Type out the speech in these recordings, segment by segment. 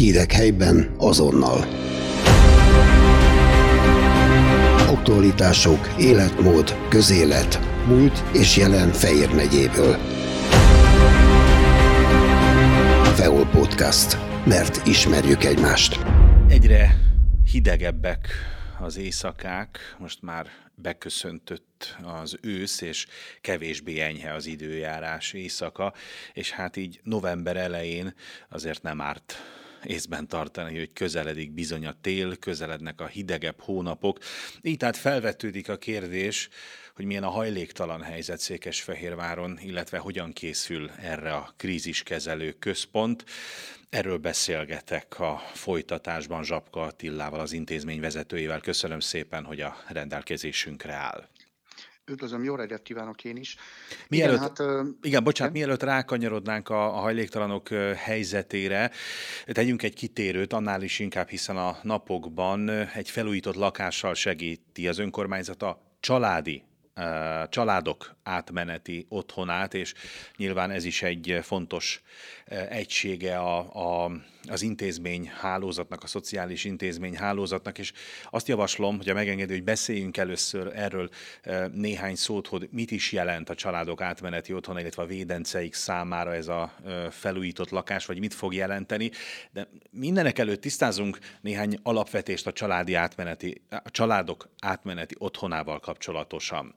Hírek helyben azonnal. Aktualitások, életmód, közélet, múlt és jelen Fejér megyéből. Feol Podcast. Mert ismerjük egymást. Egyre hidegebbek az éjszakák, most már beköszöntött az ősz, és kevésbé enyhe az időjárás éjszaka, és hát így november elején azért nem árt észben tartani, hogy közeledik bizony a tél, közelednek a hidegebb hónapok. Így tehát felvetődik a kérdés, hogy milyen a hajléktalan helyzet Székesfehérváron, illetve hogyan készül erre a kríziskezelő központ. Erről beszélgetek a folytatásban Zsapka Attillával, az intézmény vezetőjével. Köszönöm szépen, hogy a rendelkezésünkre áll. Üdvözlöm, jó reggelt kívánok én is. Mielőtt, igen, hát, igen, bocsánat, igen? mielőtt rákanyarodnánk a, a hajléktalanok helyzetére, tegyünk egy kitérőt, annál is inkább, hiszen a napokban egy felújított lakással segíti az önkormányzat a családi családok átmeneti otthonát, és nyilván ez is egy fontos egysége a, a, az intézmény hálózatnak, a szociális intézmény hálózatnak, és azt javaslom, hogy a megengedő, hogy beszéljünk először erről néhány szót, hogy mit is jelent a családok átmeneti otthona, illetve a védenceik számára ez a felújított lakás, vagy mit fog jelenteni, de mindenek előtt tisztázunk néhány alapvetést a családi átmeneti, a családok átmeneti otthonával kapcsolatosan.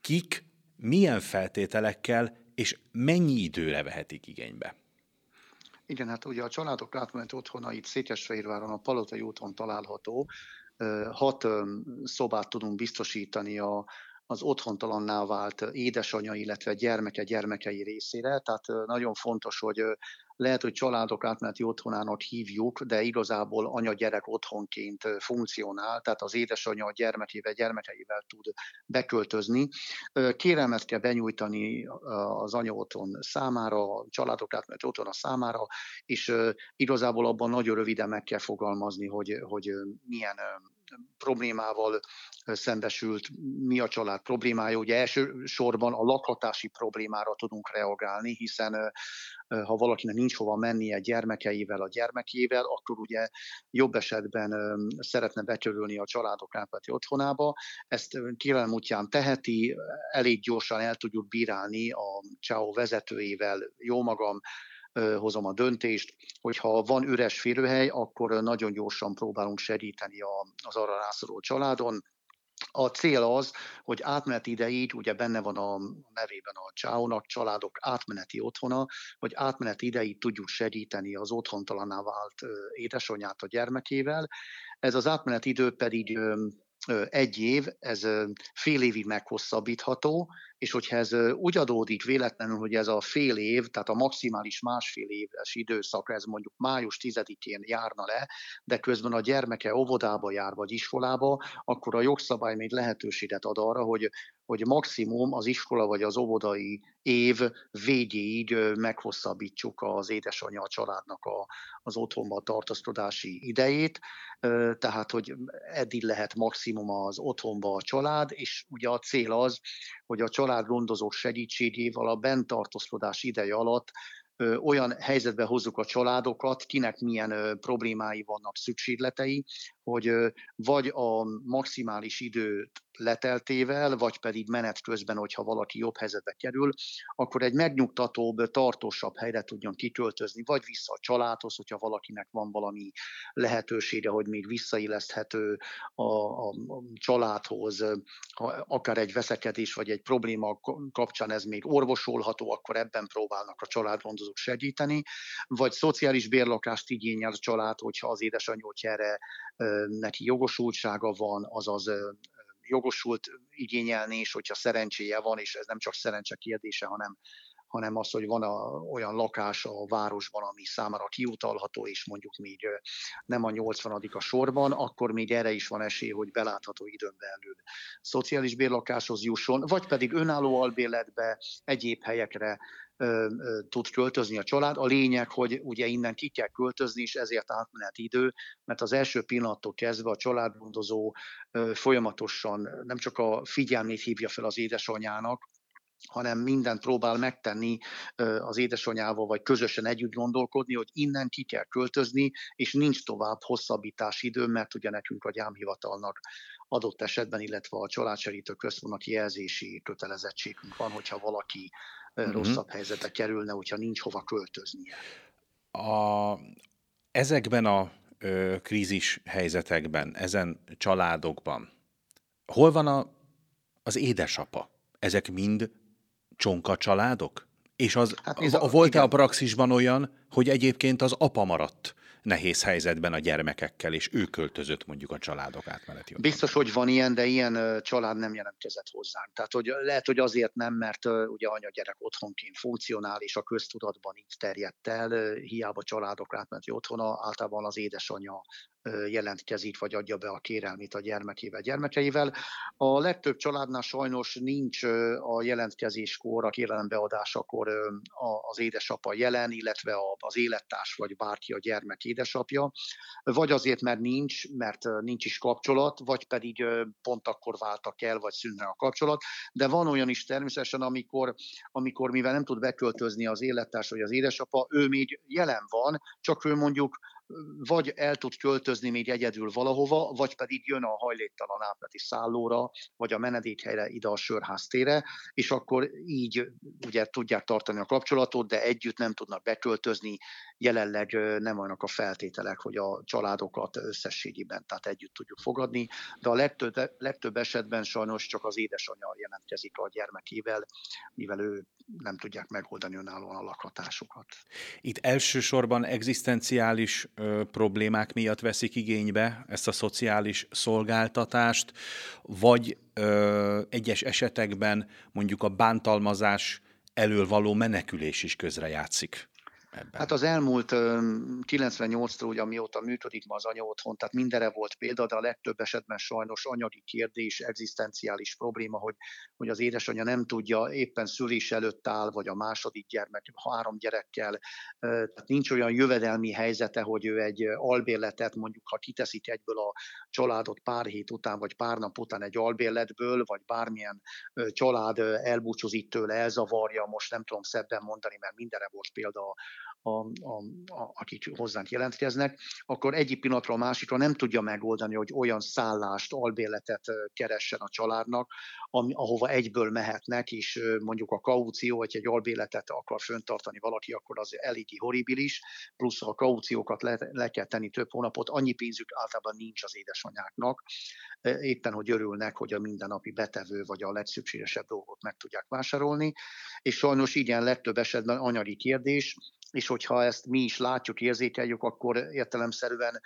Kik, milyen feltételekkel és mennyi időre vehetik igénybe? Igen, hát ugye a családok átmeneti otthona itt Székesfehérváron a Palotai úton található. Hat szobát tudunk biztosítani a, az otthontalanná vált édesanyja, illetve gyermeke gyermekei részére. Tehát nagyon fontos, hogy lehet, hogy családok átmeneti otthonának hívjuk, de igazából anya-gyerek otthonként funkcionál, tehát az édesanyja a gyermekével, gyermekeivel tud beköltözni. Kérelmet kell benyújtani az anya otthon számára, a családok átmeneti otthona számára, és igazából abban nagyon röviden meg kell fogalmazni, hogy, hogy milyen problémával szembesült, mi a család problémája. Ugye elsősorban a lakhatási problémára tudunk reagálni, hiszen ha valakinek nincs hova mennie gyermekeivel, a gyermekével, akkor ugye jobb esetben szeretne bekerülni a családok átmeneti otthonába. Ezt kérelem útján teheti, elég gyorsan el tudjuk bírálni a CSAO vezetőjével, jó magam, hozom a döntést, hogyha van üres férőhely, akkor nagyon gyorsan próbálunk segíteni az arra rászoruló családon, a cél az, hogy átmeneti ideig, ugye benne van a nevében a csáónak, családok átmeneti otthona, hogy átmeneti ideig tudjuk segíteni az otthontalanná vált édesanyját a gyermekével. Ez az átmeneti idő pedig egy év, ez fél évig meghosszabbítható, és hogyha ez úgy adódik véletlenül, hogy ez a fél év, tehát a maximális másfél éves időszak, ez mondjuk május 10-én járna le, de közben a gyermeke óvodába jár vagy iskolába, akkor a jogszabály még lehetőséget ad arra, hogy hogy maximum az iskola vagy az óvodai év végéig meghosszabbítsuk az édesanyja a családnak a, az otthonban tartózkodási idejét, tehát hogy eddig lehet maximum az otthonba a család, és ugye a cél az, hogy a családgondozók segítségével a bentartózkodás ideje alatt olyan helyzetbe hozzuk a családokat, kinek milyen problémái vannak, szükségletei, hogy vagy a maximális időt leteltével, vagy pedig menet közben, hogyha valaki jobb helyzetbe kerül, akkor egy megnyugtatóbb, tartósabb helyre tudjon kiköltözni, vagy vissza a családhoz, hogyha valakinek van valami lehetősége, hogy még visszailleszthető a, a, családhoz, akár egy veszekedés, vagy egy probléma kapcsán ez még orvosolható, akkor ebben próbálnak a családgondozók segíteni, vagy szociális bérlakást igényel a család, hogyha az édesanyja erre neki jogosultsága van, azaz jogosult igényelni, és hogyha szerencséje van, és ez nem csak szerencse kérdése, hanem hanem az, hogy van a, olyan lakás a városban, ami számára kiutalható, és mondjuk még nem a 80 a sorban, akkor még erre is van esély, hogy belátható időn belül szociális bérlakáshoz jusson, vagy pedig önálló albérletbe, egyéb helyekre tud költözni a család. A lényeg, hogy ugye innen ki kell költözni, és ezért átmeneti idő, mert az első pillanattól kezdve a családgondozó folyamatosan nem csak a figyelmét hívja fel az édesanyának, hanem mindent próbál megtenni az édesanyával, vagy közösen együtt gondolkodni, hogy innen ki kell költözni, és nincs tovább hosszabbítási idő, mert ugye nekünk a gyámhivatalnak adott esetben, illetve a családserítő központnak jelzési kötelezettségünk van, hogyha valaki uh-huh. rosszabb helyzetbe kerülne, hogyha nincs hova költöznie. A, ezekben a ö, krízis helyzetekben, ezen családokban, hol van a, az édesapa? Ezek mind csonka családok? És az, hát, a, volt-e a praxisban olyan, hogy egyébként az apa maradt nehéz helyzetben a gyermekekkel, és ő költözött mondjuk a családok átmeneti otthon. Biztos, hogy van ilyen, de ilyen család nem jelentkezett hozzánk. Tehát hogy lehet, hogy azért nem, mert ugye anya-gyerek otthonként funkcionál, és a köztudatban így terjedt el, hiába családok átmeneti otthona, általában az édesanyja jelentkezik, vagy adja be a kérelmét a gyermekével, gyermekeivel. A legtöbb családnál sajnos nincs a jelentkezéskor, a kérelembeadásakor az édesapa jelen, illetve az élettárs vagy bárki a gyermek édesapja, vagy azért, mert nincs, mert nincs is kapcsolat, vagy pedig pont akkor váltak el, vagy szűnne a kapcsolat, de van olyan is természetesen, amikor, amikor mivel nem tud beköltözni az élettárs vagy az édesapa, ő még jelen van, csak ő mondjuk vagy el tud költözni még egyedül valahova, vagy pedig jön a hajléktalan átmeneti szállóra, vagy a menedékhelyre ide a sörháztére, és akkor így ugye tudják tartani a kapcsolatot, de együtt nem tudnak beköltözni, jelenleg nem olyanok a feltételek, hogy a családokat összességében, tehát együtt tudjuk fogadni, de a legtöbb, legtöbb esetben sajnos csak az édesanyja jelentkezik a gyermekével, mivel ő nem tudják megoldani önállóan a lakhatásukat. Itt elsősorban egzisztenciális ö, problémák miatt veszik igénybe ezt a szociális szolgáltatást, vagy ö, egyes esetekben mondjuk a bántalmazás elől való menekülés is közrejátszik ebben? Hát az elmúlt 98-tól, ugye, amióta működik ma az anya otthon, tehát mindenre volt példa, de a legtöbb esetben sajnos anyagi kérdés, egzisztenciális probléma, hogy, hogy az édesanyja nem tudja, éppen szülés előtt áll, vagy a második gyermek, három gyerekkel, tehát nincs olyan jövedelmi helyzete, hogy ő egy albérletet, mondjuk ha kiteszik egyből a családot pár hét után, vagy pár nap után egy albérletből, vagy bármilyen család elbúcsúzik tőle, elzavarja, most nem tudom szebben mondani, mert mindenre volt példa a, a, a, akik hozzánk jelentkeznek, akkor egyik pillanatról a másikra nem tudja megoldani, hogy olyan szállást, albérletet keressen a családnak, ami, ahova egyből mehetnek, és mondjuk a kaució, hogy egy albérletet akar föntartani valaki, akkor az eléggé horribilis, plusz a kauciókat le, le kell tenni több hónapot, annyi pénzük általában nincs az édesanyáknak, éppen hogy örülnek, hogy a mindennapi betevő vagy a legszükségesebb dolgot meg tudják vásárolni, és sajnos igen, legtöbb esetben anyagi kérdés, és hogyha ezt mi is látjuk, érzékeljük, akkor értelemszerűen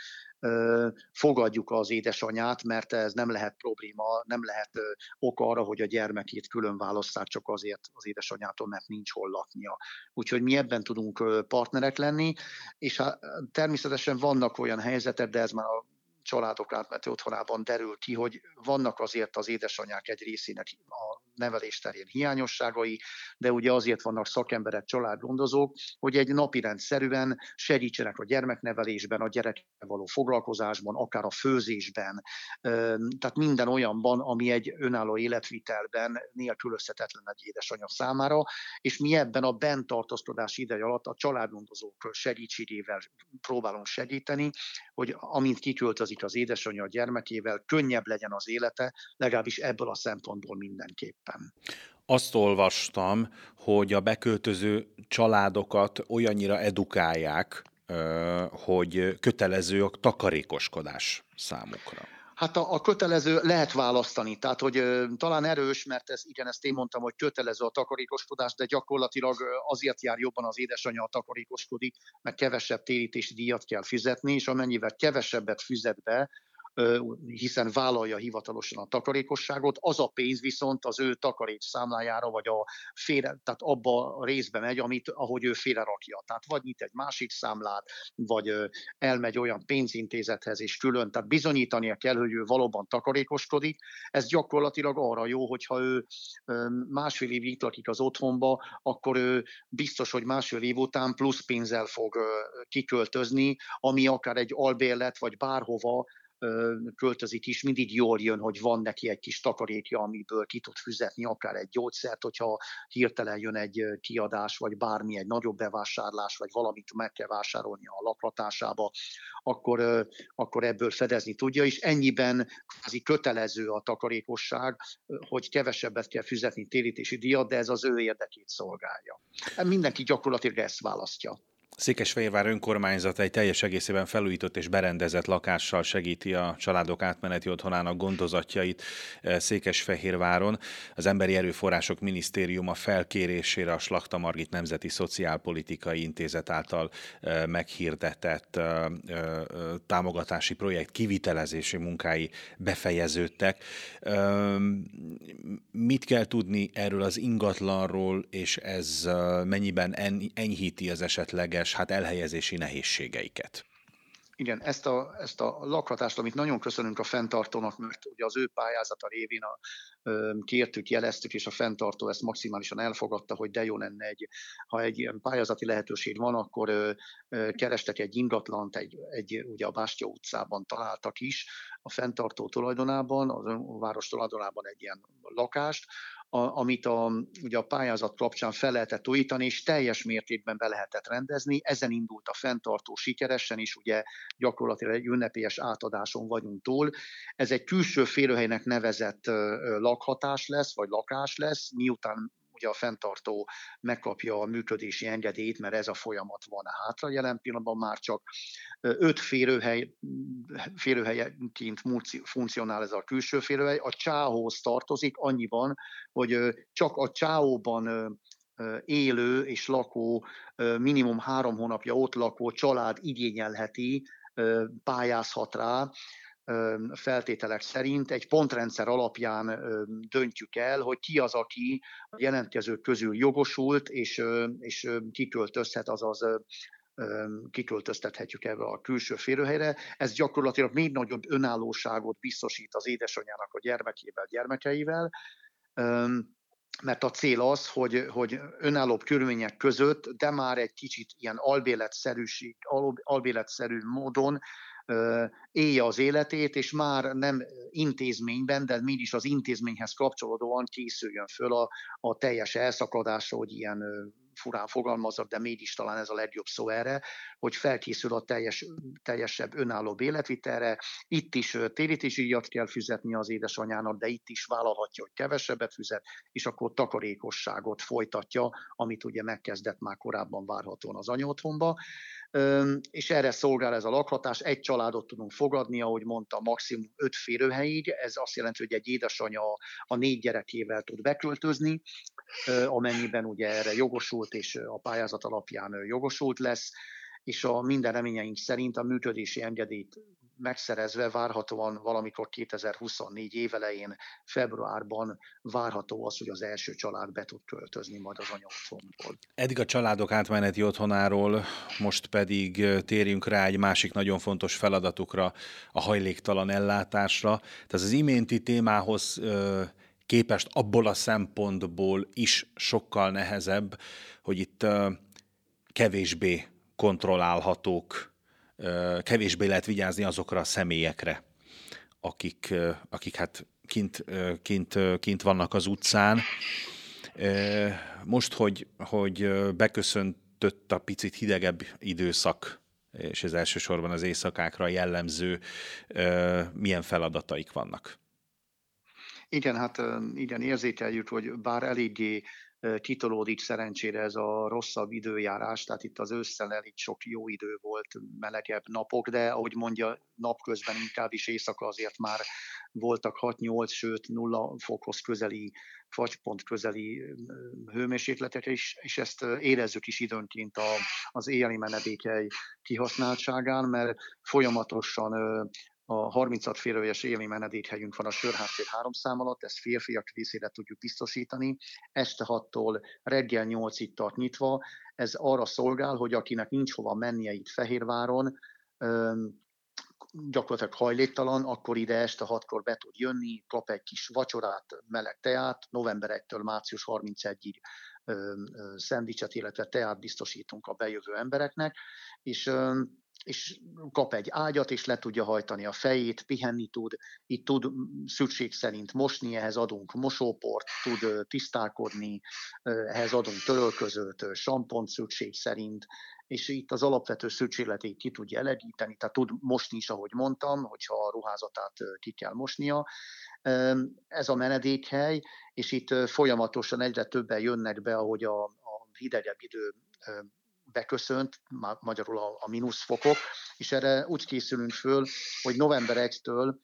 fogadjuk az édesanyát, mert ez nem lehet probléma, nem lehet ok arra, hogy a gyermekét külön válasszák csak azért az édesanyától, mert nincs hol laknia. Úgyhogy mi ebben tudunk partnerek lenni, és hát természetesen vannak olyan helyzetek, de ez már a családok átmeneti otthonában derül ki, hogy vannak azért az édesanyák egy részének a nevelés terén hiányosságai, de ugye azért vannak szakemberek, családgondozók, hogy egy napi rendszerűen segítsenek a gyermeknevelésben, a gyerekkel való foglalkozásban, akár a főzésben, tehát minden olyanban, ami egy önálló életvitelben nélkülözhetetlen egy édesanyja számára, és mi ebben a bentartózkodás ideje alatt a családgondozók segítségével próbálunk segíteni, hogy amint kiköltözik az édesanyja a gyermekével, könnyebb legyen az élete, legalábbis ebből a szempontból mindenképpen. Azt olvastam, hogy a beköltöző családokat olyannyira edukálják, hogy kötelező a takarékoskodás számukra. Hát a, a kötelező lehet választani, tehát hogy ö, talán erős, mert ez, igen, ezt én mondtam, hogy kötelező a takarékoskodás, de gyakorlatilag azért jár jobban az édesanyja a takarékoskodik, mert kevesebb térítési díjat kell fizetni, és amennyivel kevesebbet fizet be, hiszen vállalja hivatalosan a takarékosságot, az a pénz viszont az ő takarék számlájára, vagy a félre, tehát abba a részbe megy, amit, ahogy ő félre rakja. Tehát vagy nyit egy másik számlát, vagy elmegy olyan pénzintézethez és külön, tehát bizonyítania kell, hogy ő valóban takarékoskodik. Ez gyakorlatilag arra jó, hogyha ő másfél évig itt lakik az otthonba, akkor ő biztos, hogy másfél év után plusz pénzzel fog kiköltözni, ami akár egy albérlet, vagy bárhova költözik is, mindig jól jön, hogy van neki egy kis takarékja, amiből ki tud fizetni akár egy gyógyszert, hogyha hirtelen jön egy kiadás, vagy bármi, egy nagyobb bevásárlás, vagy valamit meg kell vásárolni a laklatásába, akkor, akkor ebből fedezni tudja, és ennyiben kvázi kötelező a takarékosság, hogy kevesebbet kell fizetni térítési díjat, de ez az ő érdekét szolgálja. Mindenki gyakorlatilag ezt választja. Székesfehérvár önkormányzata egy teljes egészében felújított és berendezett lakással segíti a családok átmeneti otthonának gondozatjait eh, Székesfehérváron. Az Emberi Erőforrások Minisztériuma felkérésére a Slakta Margit Nemzeti Szociálpolitikai Intézet által eh, meghirdetett eh, támogatási projekt kivitelezési munkái befejeződtek. Mit kell tudni erről az ingatlanról, és ez mennyiben enyhíti az esetleges esetleges hát elhelyezési nehézségeiket. Igen, ezt a, ezt a lakhatást, amit nagyon köszönünk a fenntartónak, mert ugye az ő pályázata révén a, ö, kértük, jeleztük, és a fenntartó ezt maximálisan elfogadta, hogy de jó lenne egy, ha egy ilyen pályázati lehetőség van, akkor ö, ö, kerestek egy ingatlant, egy, egy, ugye a Bástya utcában találtak is, a fenntartó tulajdonában, a város tulajdonában egy ilyen lakást, a, amit a, ugye a pályázat kapcsán fel lehetett újítani, és teljes mértékben be lehetett rendezni. Ezen indult a fenntartó sikeresen, és ugye gyakorlatilag egy ünnepélyes átadáson vagyunk túl. Ez egy külső félőhelynek nevezett lakhatás lesz, vagy lakás lesz, miután ugye a fenntartó megkapja a működési engedélyt, mert ez a folyamat van hátra jelen pillanatban már csak öt férőhely, férőhelyenként funkcionál ez a külső férőhely. A csához tartozik annyiban, hogy csak a csáóban élő és lakó, minimum három hónapja ott lakó család igényelheti, pályázhat rá, feltételek szerint egy pontrendszer alapján döntjük el, hogy ki az, aki a jelentkezők közül jogosult, és, és kiköltözhet, azaz kiköltöztethetjük ebbe a külső férőhelyre. Ez gyakorlatilag még nagyobb önállóságot biztosít az édesanyjának a gyermekével, gyermekeivel, mert a cél az, hogy, hogy önállóbb körülmények között, de már egy kicsit ilyen albéletszerűség, albéletszerű módon élje az életét, és már nem intézményben, de mégis az intézményhez kapcsolódóan készüljön föl a, a teljes elszakadásra, hogy ilyen furán fogalmazok, de mégis talán ez a legjobb szó erre, hogy felkészül a teljes, teljesebb önálló életvitelre. Itt is térítési díjat kell fizetni az édesanyának, de itt is vállalhatja, hogy kevesebbet fizet, és akkor takarékosságot folytatja, amit ugye megkezdett már korábban várhatóan az anyótthonba és erre szolgál ez a lakhatás. Egy családot tudunk fogadni, ahogy mondta, maximum öt férőhelyig. Ez azt jelenti, hogy egy édesanyja a négy gyerekével tud beköltözni, amennyiben ugye erre jogosult, és a pályázat alapján jogosult lesz és a minden reményeink szerint a működési engedélyt megszerezve várhatóan valamikor 2024 évelején, februárban várható az, hogy az első család be tud költözni majd az anyaotthonból. Eddig a családok átmeneti otthonáról, most pedig térjünk rá egy másik nagyon fontos feladatukra, a hajléktalan ellátásra. Tehát az iménti témához képest abból a szempontból is sokkal nehezebb, hogy itt kevésbé kontrollálhatók, kevésbé lehet vigyázni azokra a személyekre, akik, akik hát kint, kint, kint vannak az utcán. Most, hogy, hogy beköszöntött a picit hidegebb időszak, és ez elsősorban az éjszakákra jellemző, milyen feladataik vannak? Igen, hát igen, érzékeljük, hogy bár eléggé kitolódik szerencsére ez a rosszabb időjárás, tehát itt az ősszel elég sok jó idő volt, melegebb napok, de ahogy mondja, napközben inkább is éjszaka azért már voltak 6-8, sőt 0 fokhoz közeli, fagypont közeli hőmérsékletek, és, és ezt érezzük is időnként a, az éjjeli menedékei kihasználtságán, mert folyamatosan a 36 férőjes élmi menedékhelyünk van a sörháztér három szám alatt, ezt férfiak részére tudjuk biztosítani. Este 6-tól reggel 8-ig tart nyitva. Ez arra szolgál, hogy akinek nincs hova mennie itt Fehérváron, gyakorlatilag hajléktalan, akkor ide este 6-kor be tud jönni, kap egy kis vacsorát, meleg teát, november 1-től március 31-ig szendvicset, illetve teát biztosítunk a bejövő embereknek, és és kap egy ágyat, és le tudja hajtani a fejét, pihenni tud, itt tud szükség szerint mosni, ehhez adunk mosóport, tud tisztálkodni, ehhez adunk törölközőt, sampont szükség szerint, és itt az alapvető szükségletét ki tudja elegíteni, tehát tud mosni is, ahogy mondtam, hogyha a ruházatát ki kell mosnia. Ez a menedékhely, és itt folyamatosan egyre többen jönnek be, ahogy a, a hidegebb idő beköszönt, magyarul a, a mínuszfokok, és erre úgy készülünk föl, hogy november 1-től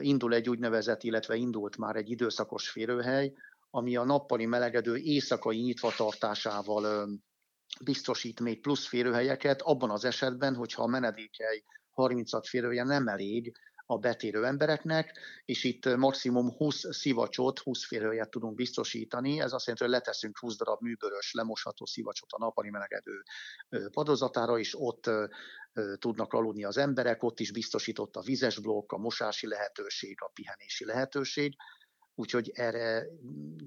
indul egy úgynevezett, illetve indult már egy időszakos férőhely, ami a nappali melegedő éjszakai nyitvatartásával biztosít még plusz férőhelyeket, abban az esetben, hogyha a menedékhely 36 férője nem elég a betérő embereknek, és itt maximum 20 szivacsot, 20 férőjét tudunk biztosítani. Ez azt jelenti, hogy leteszünk 20 darab műbörös, lemosható szivacsot a napari melegedő padozatára, és ott tudnak aludni az emberek, ott is biztosított a vizes blokk, a mosási lehetőség, a pihenési lehetőség. Úgyhogy erre,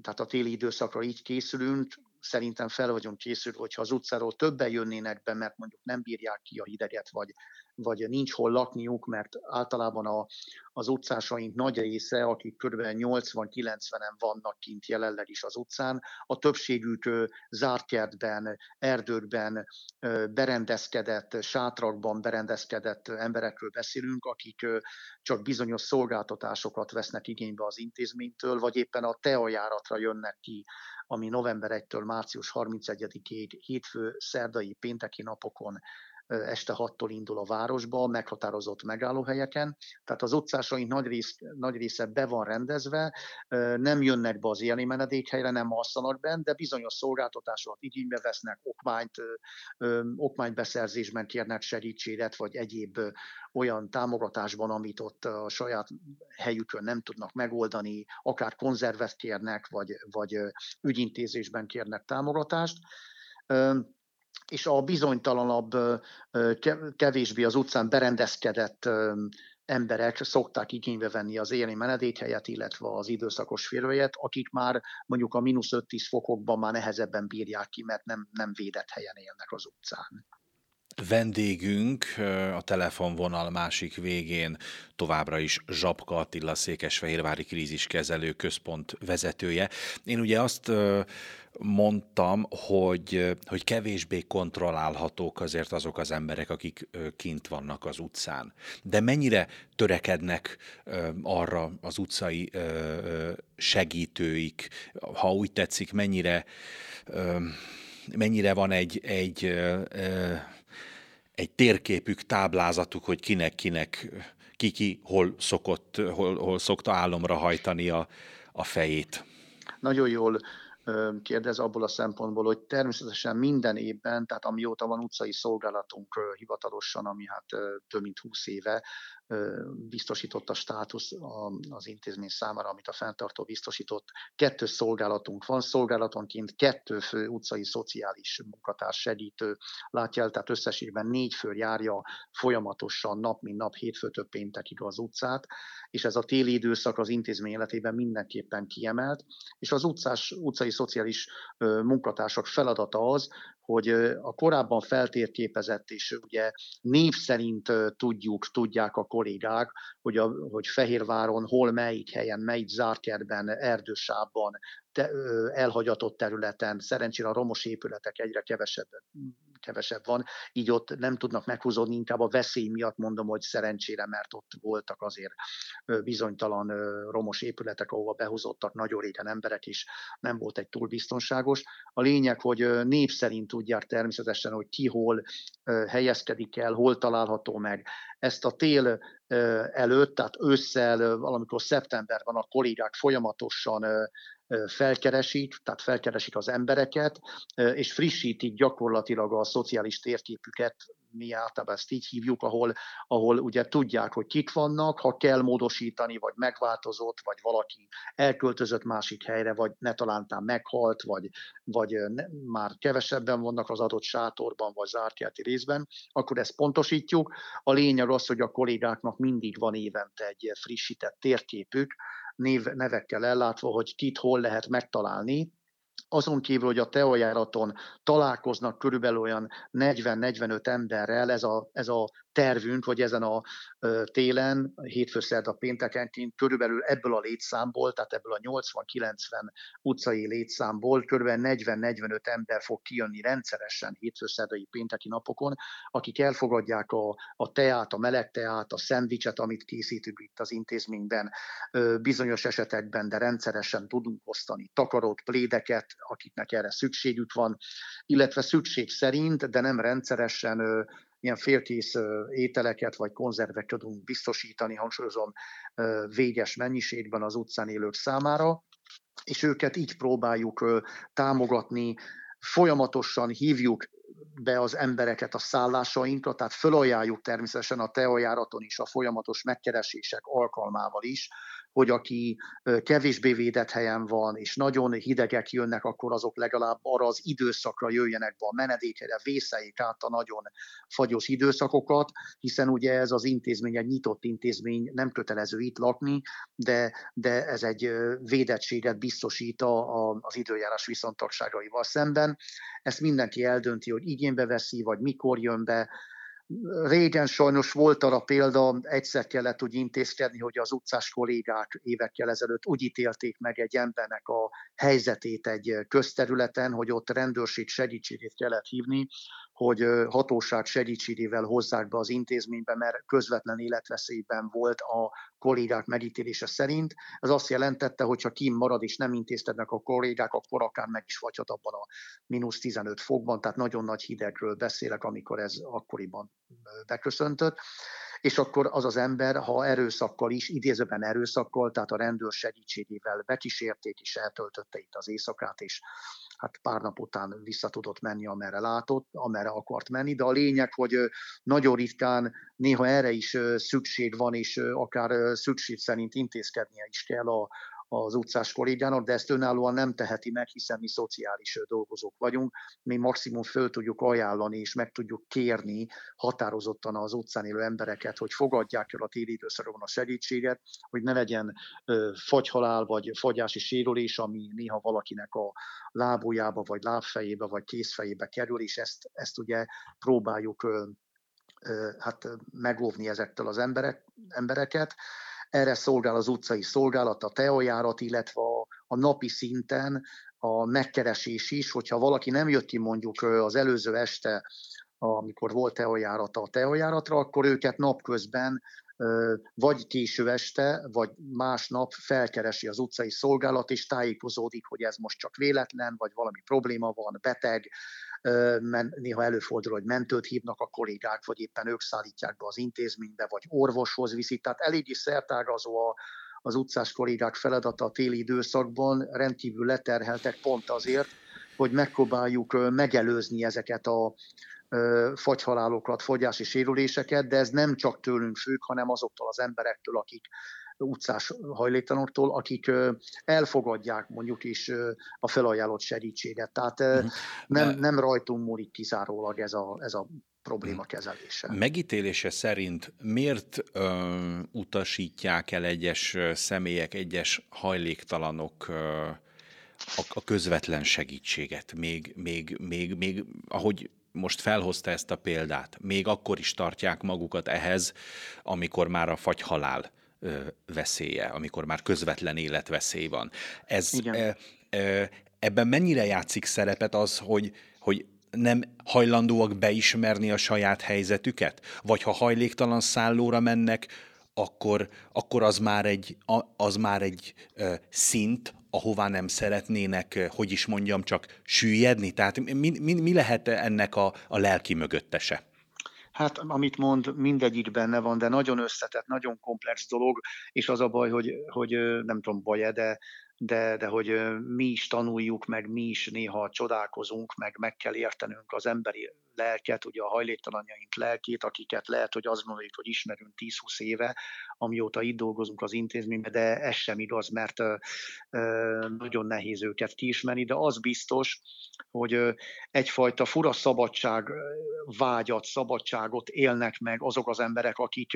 tehát a téli időszakra így készülünk, szerintem fel vagyunk készülve, hogyha az utcáról többen jönnének be, mert mondjuk nem bírják ki a hideget, vagy, vagy nincs hol lakniuk, mert általában a, az utcásaink nagy része, akik kb. 80-90-en vannak kint jelenleg is az utcán, a többségük zárt kertben, erdőkben, berendezkedett, sátrakban berendezkedett emberekről beszélünk, akik csak bizonyos szolgáltatásokat vesznek igénybe az intézménytől, vagy éppen a teajáratra jönnek ki ami november 1-től március 31-ig hétfő, szerdai, pénteki napokon este 6-tól indul a városba, meghatározott megállóhelyeken. Tehát az utcásaink nagy, rész, nagy része be van rendezve, nem jönnek be az élni menedékhelyre, nem alszanak benne, de bizonyos szolgáltatásokat igénybe vesznek, okmányt, okmánybeszerzésben kérnek segítséget, vagy egyéb olyan támogatásban, amit ott a saját helyükön nem tudnak megoldani, akár konzervet kérnek, vagy, vagy ügyintézésben kérnek támogatást és a bizonytalanabb, kevésbé az utcán berendezkedett emberek szokták igénybe venni az élni menedékhelyet, illetve az időszakos férőjét, akik már mondjuk a mínusz 5-10 fokokban már nehezebben bírják ki, mert nem, nem védett helyen élnek az utcán. Vendégünk a telefonvonal másik végén továbbra is Zsapka Attila Székesfehérvári kríziskezelő központ vezetője. Én ugye azt mondtam, hogy, hogy kevésbé kontrollálhatók azért azok az emberek, akik kint vannak az utcán. De mennyire törekednek arra az utcai segítőik, ha úgy tetszik, mennyire, mennyire van egy, egy egy térképük, táblázatuk, hogy kinek-kinek, ki-ki hol, szokott, hol, hol szokta álomra hajtani a, a fejét. Nagyon jól kérdez abból a szempontból, hogy természetesen minden évben, tehát amióta van utcai szolgálatunk hivatalosan, ami hát több mint 20 éve, biztosított a státusz az intézmény számára, amit a fenntartó biztosított. Kettő szolgálatunk van, szolgálatonként kettő fő utcai szociális munkatárs segítő látja el, tehát összességben négy fő járja folyamatosan nap mint nap hétfőtől péntekig az utcát, és ez a téli időszak az intézmény életében mindenképpen kiemelt, és az utcás, utcai szociális munkatársak feladata az, hogy a korábban feltérképezett és ugye név szerint tudjuk, tudják a kollégák, hogy, a, hogy Fehérváron hol melyik helyen, melyik zárkertben, erdősában, te, elhagyatott területen, szerencsére a romos épületek egyre kevesebb, kevesebb van, így ott nem tudnak meghúzódni, inkább a veszély miatt mondom, hogy szerencsére, mert ott voltak azért bizonytalan romos épületek, ahova behúzottak nagyon régen emberek is, nem volt egy túl biztonságos. A lényeg, hogy név szerint tudják természetesen, hogy ki hol helyezkedik el, hol található meg. Ezt a tél előtt, tehát ősszel, valamikor szeptemberben a kollégák folyamatosan felkeresik, tehát felkeresik az embereket, és frissítik gyakorlatilag a szociális térképüket, mi általában ezt így hívjuk, ahol, ahol ugye tudják, hogy kik vannak, ha kell módosítani, vagy megváltozott, vagy valaki elköltözött másik helyre, vagy ne talántán meghalt, vagy, vagy ne, már kevesebben vannak az adott sátorban, vagy zártjáti részben, akkor ezt pontosítjuk. A lényeg az, hogy a kollégáknak mindig van évente egy frissített térképük, név, nevekkel ellátva, hogy kit hol lehet megtalálni, azon kívül, hogy a teajáraton találkoznak körülbelül olyan 40-45 emberrel, ez a, ez a tervünk, hogy ezen a télen, hétfő szerda péntekenként körülbelül ebből a létszámból, tehát ebből a 80-90 utcai létszámból körülbelül 40-45 ember fog kijönni rendszeresen hétfő szerdai pénteki napokon, akik elfogadják a, a teát, a meleg teát, a szendvicset, amit készítünk itt az intézményben, bizonyos esetekben, de rendszeresen tudunk osztani takarót, plédeket, akiknek erre szükségük van, illetve szükség szerint, de nem rendszeresen ilyen félkész ételeket vagy konzervek tudunk biztosítani, hangsúlyozom, véges mennyiségben az utcán élők számára, és őket így próbáljuk támogatni, folyamatosan hívjuk be az embereket a szállásainkra, tehát fölajánljuk természetesen a teajáraton is a folyamatos megkeresések alkalmával is, hogy aki kevésbé védett helyen van, és nagyon hidegek jönnek, akkor azok legalább arra az időszakra jöjjenek be a menedékére, vészeljék át a nagyon fagyos időszakokat, hiszen ugye ez az intézmény egy nyitott intézmény, nem kötelező itt lakni, de, de ez egy védettséget biztosít a, a, az időjárás viszontagságaival szemben. Ezt mindenki eldönti, hogy igénybe veszi, vagy mikor jön be, Régen sajnos volt arra példa, egyszer kellett úgy intézkedni, hogy az utcás kollégák évekkel ezelőtt úgy ítélték meg egy embernek a helyzetét egy közterületen, hogy ott rendőrség segítségét kellett hívni, hogy hatóság segítségével hozzák be az intézménybe, mert közvetlen életveszélyben volt a kollégák megítélése szerint. Ez azt jelentette, hogy ha kim marad és nem intézkednek a kollégák, akkor akár meg is fagyhat abban a mínusz 15 fokban, tehát nagyon nagy hidegről beszélek, amikor ez akkoriban beköszöntött és akkor az az ember, ha erőszakkal is, idézőben erőszakkal, tehát a rendőr segítségével bekísérték, és eltöltötte itt az éjszakát, és hát pár nap után vissza tudott menni, amerre látott, amerre akart menni, de a lényeg, hogy nagyon ritkán néha erre is szükség van, és akár szükség szerint intézkednie is kell a, az utcás kollégának, de ezt önállóan nem teheti meg, hiszen mi szociális dolgozók vagyunk. Mi maximum föl tudjuk ajánlani és meg tudjuk kérni határozottan az utcán élő embereket, hogy fogadják el a téli időszakban a segítséget, hogy ne legyen fagyhalál vagy fagyási sérülés, ami néha valakinek a lábújába, vagy lábfejébe, vagy kézfejébe kerül, és ezt, ezt ugye próbáljuk hát megóvni ezektől az emberek, embereket. Erre szolgál az utcai szolgálat, a teajárat, illetve a, a napi szinten a megkeresés is, hogyha valaki nem jött ki mondjuk az előző este, amikor volt teajárata a teajáratra, akkor őket napközben vagy késő este, vagy másnap felkeresi az utcai szolgálat, és tájékozódik, hogy ez most csak véletlen, vagy valami probléma van, beteg, néha előfordul, hogy mentőt hívnak a kollégák, vagy éppen ők szállítják be az intézménybe, vagy orvoshoz viszik. Tehát eléggé szertágazó a, az utcás kollégák feladata a téli időszakban, rendkívül leterheltek pont azért, hogy megpróbáljuk megelőzni ezeket a fagyhalálokat, fogyási sérüléseket, de ez nem csak tőlünk függ, hanem azoktól az emberektől, akik utcás hajléktalanoktól, akik elfogadják mondjuk is a felajánlott segítséget. Tehát mhm. nem, nem rajtunk múlik kizárólag ez a, ez a probléma mhm. kezelése. Megítélése szerint miért ö, utasítják el egyes személyek, egyes hajléktalanok ö, a, a közvetlen segítséget, még, még, még, még ahogy most felhozta ezt a példát, még akkor is tartják magukat ehhez, amikor már a fagyhalál veszélye, amikor már közvetlen életveszély van. Ez, ebben mennyire játszik szerepet az, hogy, hogy nem hajlandóak beismerni a saját helyzetüket? Vagy ha hajléktalan szállóra mennek, akkor, akkor az már egy, az már egy ö, szint, ahová nem szeretnének, hogy is mondjam, csak süllyedni? Tehát mi, mi, mi lehet ennek a, a lelki mögöttese? Hát, amit mond, mindegyik benne van, de nagyon összetett, nagyon komplex dolog, és az a baj, hogy, hogy nem tudom, baj-e, de de, de hogy mi is tanuljuk, meg mi is néha csodálkozunk, meg meg kell értenünk az emberi lelket, ugye a hajléktalanjaink lelkét, akiket lehet, hogy azt gondoljuk, hogy ismerünk 10-20 éve, amióta itt dolgozunk az intézményben, de ez sem igaz, mert nagyon nehéz őket kiismerni, de az biztos, hogy egyfajta fura szabadság vágyat, szabadságot élnek meg azok az emberek, akik,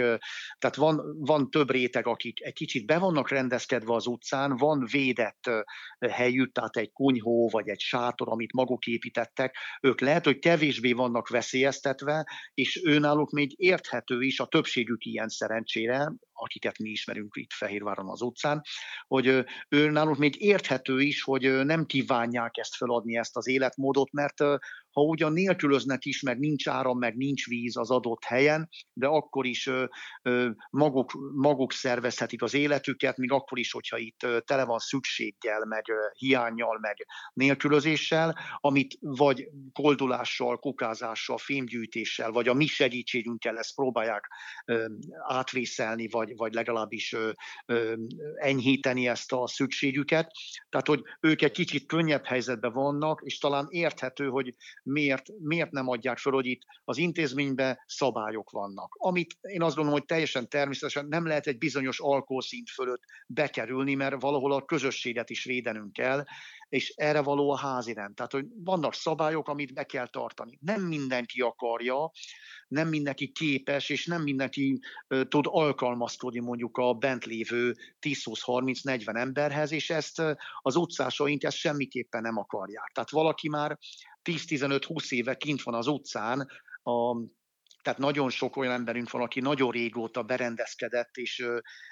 tehát van, van több réteg, akik egy kicsit be vannak rendezkedve az utcán, van véd védett helyütt, tehát egy kunyhó vagy egy sátor, amit maguk építettek, ők lehet, hogy kevésbé vannak veszélyeztetve, és őnáluk még érthető is, a többségük ilyen szerencsére, akiket mi ismerünk itt Fehérváron az utcán, hogy ő nálunk még érthető is, hogy nem kívánják ezt feladni, ezt az életmódot, mert ha ugyan nélkülöznek is, meg nincs áram, meg nincs víz az adott helyen, de akkor is maguk, maguk szervezhetik az életüket, még akkor is, hogyha itt tele van szükséggel, meg hiányjal, meg nélkülözéssel, amit vagy koldulással, kukázással, fémgyűjtéssel, vagy a mi segítségünkkel ezt próbálják átvészelni, vagy, vagy legalábbis enyhíteni ezt a szükségüket. Tehát, hogy ők egy kicsit könnyebb helyzetben vannak, és talán érthető, hogy miért, miért nem adják fel, hogy itt az intézményben szabályok vannak. Amit én azt gondolom, hogy teljesen természetesen nem lehet egy bizonyos alkoholszint fölött bekerülni, mert valahol a közösséget is védenünk kell, és erre való a házirend. Tehát, hogy vannak szabályok, amit be kell tartani. Nem mindenki akarja, nem mindenki képes, és nem mindenki tud alkalmazkodni mondjuk a bent lévő 10-20-30-40 emberhez, és ezt az utcásaink ezt semmiképpen nem akarják. Tehát valaki már 10-15-20 éve kint van az utcán, a, tehát nagyon sok olyan emberünk van, aki nagyon régóta berendezkedett, és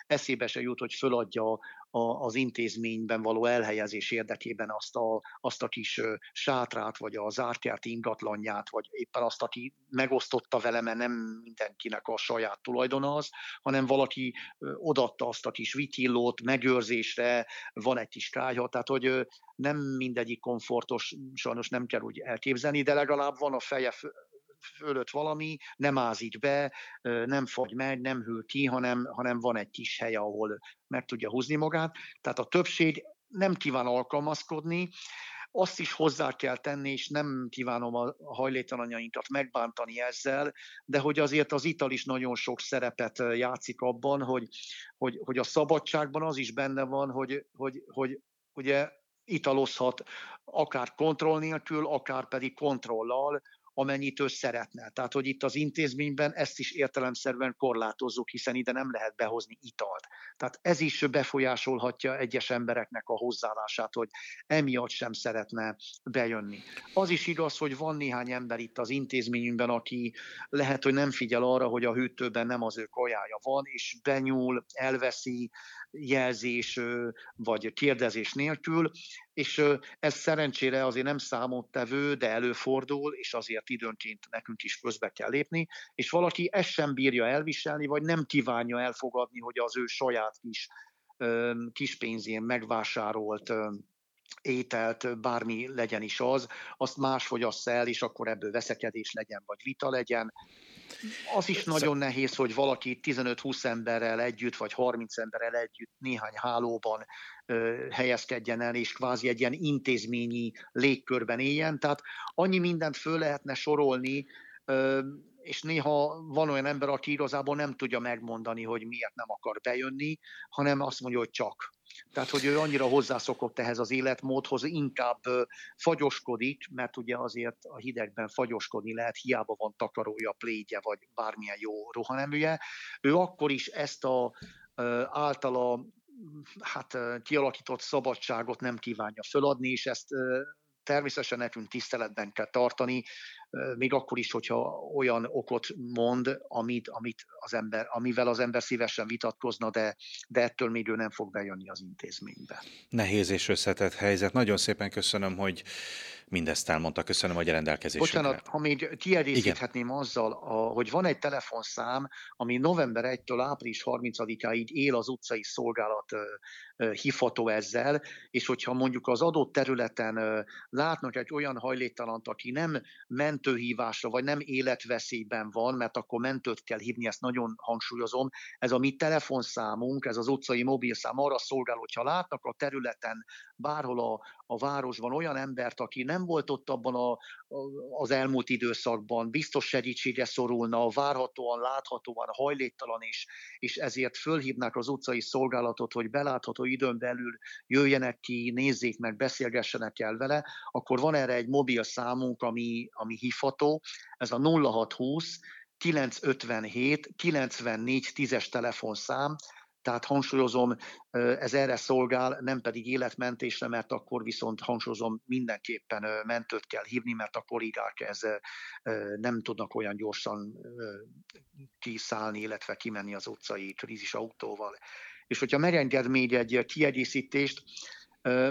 eszébe se jut, hogy föladja a, az intézményben való elhelyezés érdekében azt a, azt a kis sátrát, vagy a zártjárt ingatlanját, vagy éppen azt, aki megosztotta vele, mert nem mindenkinek a saját tulajdona az, hanem valaki odatta azt a kis vitillót megőrzésre, van egy kis kájha, tehát hogy nem mindegyik komfortos, sajnos nem kell úgy elképzelni, de legalább van a feje fölött valami, nem ázít be, nem fagy meg, nem hűl ki, hanem, hanem van egy kis hely, ahol meg tudja húzni magát. Tehát a többség nem kíván alkalmazkodni, azt is hozzá kell tenni, és nem kívánom a hajléktalanjainkat megbántani ezzel, de hogy azért az ital is nagyon sok szerepet játszik abban, hogy, hogy, hogy a szabadságban az is benne van, hogy, hogy, hogy ugye italozhat akár kontroll nélkül, akár pedig kontrollal, amennyit ő szeretne. Tehát, hogy itt az intézményben ezt is értelemszerűen korlátozzuk, hiszen ide nem lehet behozni italt. Tehát ez is befolyásolhatja egyes embereknek a hozzáállását, hogy emiatt sem szeretne bejönni. Az is igaz, hogy van néhány ember itt az intézményünkben, aki lehet, hogy nem figyel arra, hogy a hűtőben nem az ő kajája van, és benyúl, elveszi, jelzés vagy kérdezés nélkül, és ez szerencsére azért nem számottevő, de előfordul, és azért időnként nekünk is közbe kell lépni, és valaki ezt sem bírja elviselni, vagy nem kívánja elfogadni, hogy az ő saját kis kis pénzén megvásárolt ételt, bármi legyen is az, azt más fogyassza el, és akkor ebből veszekedés legyen, vagy vita legyen. Az is nagyon nehéz, hogy valaki 15-20 emberrel együtt, vagy 30 emberrel együtt néhány hálóban ö, helyezkedjen el, és kvázi egy ilyen intézményi légkörben éljen. Tehát annyi mindent föl lehetne sorolni, ö, és néha van olyan ember, aki igazából nem tudja megmondani, hogy miért nem akar bejönni, hanem azt mondja, hogy csak. Tehát, hogy ő annyira hozzászokott ehhez az életmódhoz, inkább fagyoskodik, mert ugye azért a hidegben fagyoskodni lehet, hiába van takarója, plédje, vagy bármilyen jó ruhaneműje. Ő akkor is ezt a általa hát kialakított szabadságot nem kívánja föladni, és ezt természetesen nekünk tiszteletben kell tartani, még akkor is, hogyha olyan okot mond, amit, amit az ember, amivel az ember szívesen vitatkozna, de, de ettől még ő nem fog bejönni az intézménybe. Nehéz és összetett helyzet. Nagyon szépen köszönöm, hogy mindezt elmondta. Köszönöm, hogy a rendelkezésünkre. Bocsánat, ha még kiegészíthetném azzal, a, hogy van egy telefonszám, ami november 1-től április 30-áig él az utcai szolgálat hifató ezzel, és hogyha mondjuk az adott területen látnak egy olyan hajléktalant, aki nem mentőhívásra, vagy nem életveszélyben van, mert akkor mentőt kell hívni, ezt nagyon hangsúlyozom, ez a mi telefonszámunk, ez az utcai mobilszám arra szolgál, hogyha látnak a területen bárhol a, a városban olyan embert, aki nem volt ott abban a, a, az elmúlt időszakban, biztos segítségre szorulna, várhatóan, láthatóan hajléktalan is, és ezért fölhívnák az utcai szolgálatot, hogy belátható időn belül jöjjenek ki, nézzék meg, beszélgessenek el vele, akkor van erre egy mobil számunk, ami, ami hívható, ez a 0620 957 94 10-es telefonszám, Tehát hangsúlyozom, ez erre szolgál, nem pedig életmentésre, mert akkor viszont hangsúlyozom, mindenképpen mentőt kell hívni, mert a kollégák ez nem tudnak olyan gyorsan kiszállni, illetve kimenni az utcai krízis autóval. És hogyha megenged még egy kiegészítést,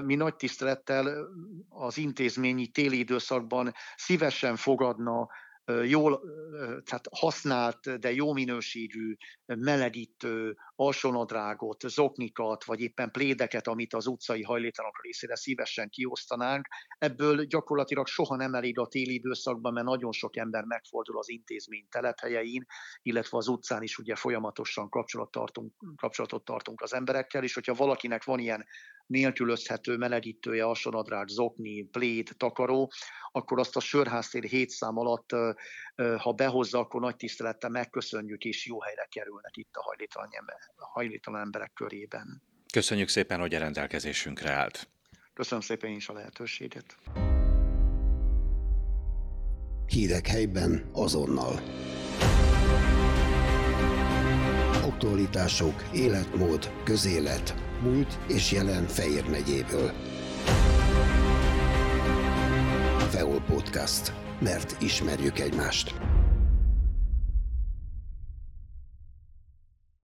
mi nagy tisztelettel az intézményi téli időszakban szívesen fogadna jól tehát használt, de jó minőségű melegítő, alsónadrágot, zoknikat, vagy éppen plédeket, amit az utcai hajléktalanok részére szívesen kiosztanánk. Ebből gyakorlatilag soha nem elég a téli időszakban, mert nagyon sok ember megfordul az intézmény telephelyein, illetve az utcán is ugye folyamatosan kapcsolat tartunk, kapcsolatot tartunk az emberekkel, és hogyha valakinek van ilyen nélkülözhető melegítője, alsónadrág, zokni, pléd, takaró, akkor azt a sörháztér hét szám alatt, ha behozza, akkor nagy tisztelettel megköszönjük, és jó helyre kerülnek itt a a hajléktalan emberek körében. Köszönjük szépen, hogy a rendelkezésünkre állt. Köszönöm szépen én is a lehetőséget. Hírek helyben azonnal. Aktualitások, életmód, közélet, múlt és jelen Fejér megyéből. Feol Podcast. Mert ismerjük egymást.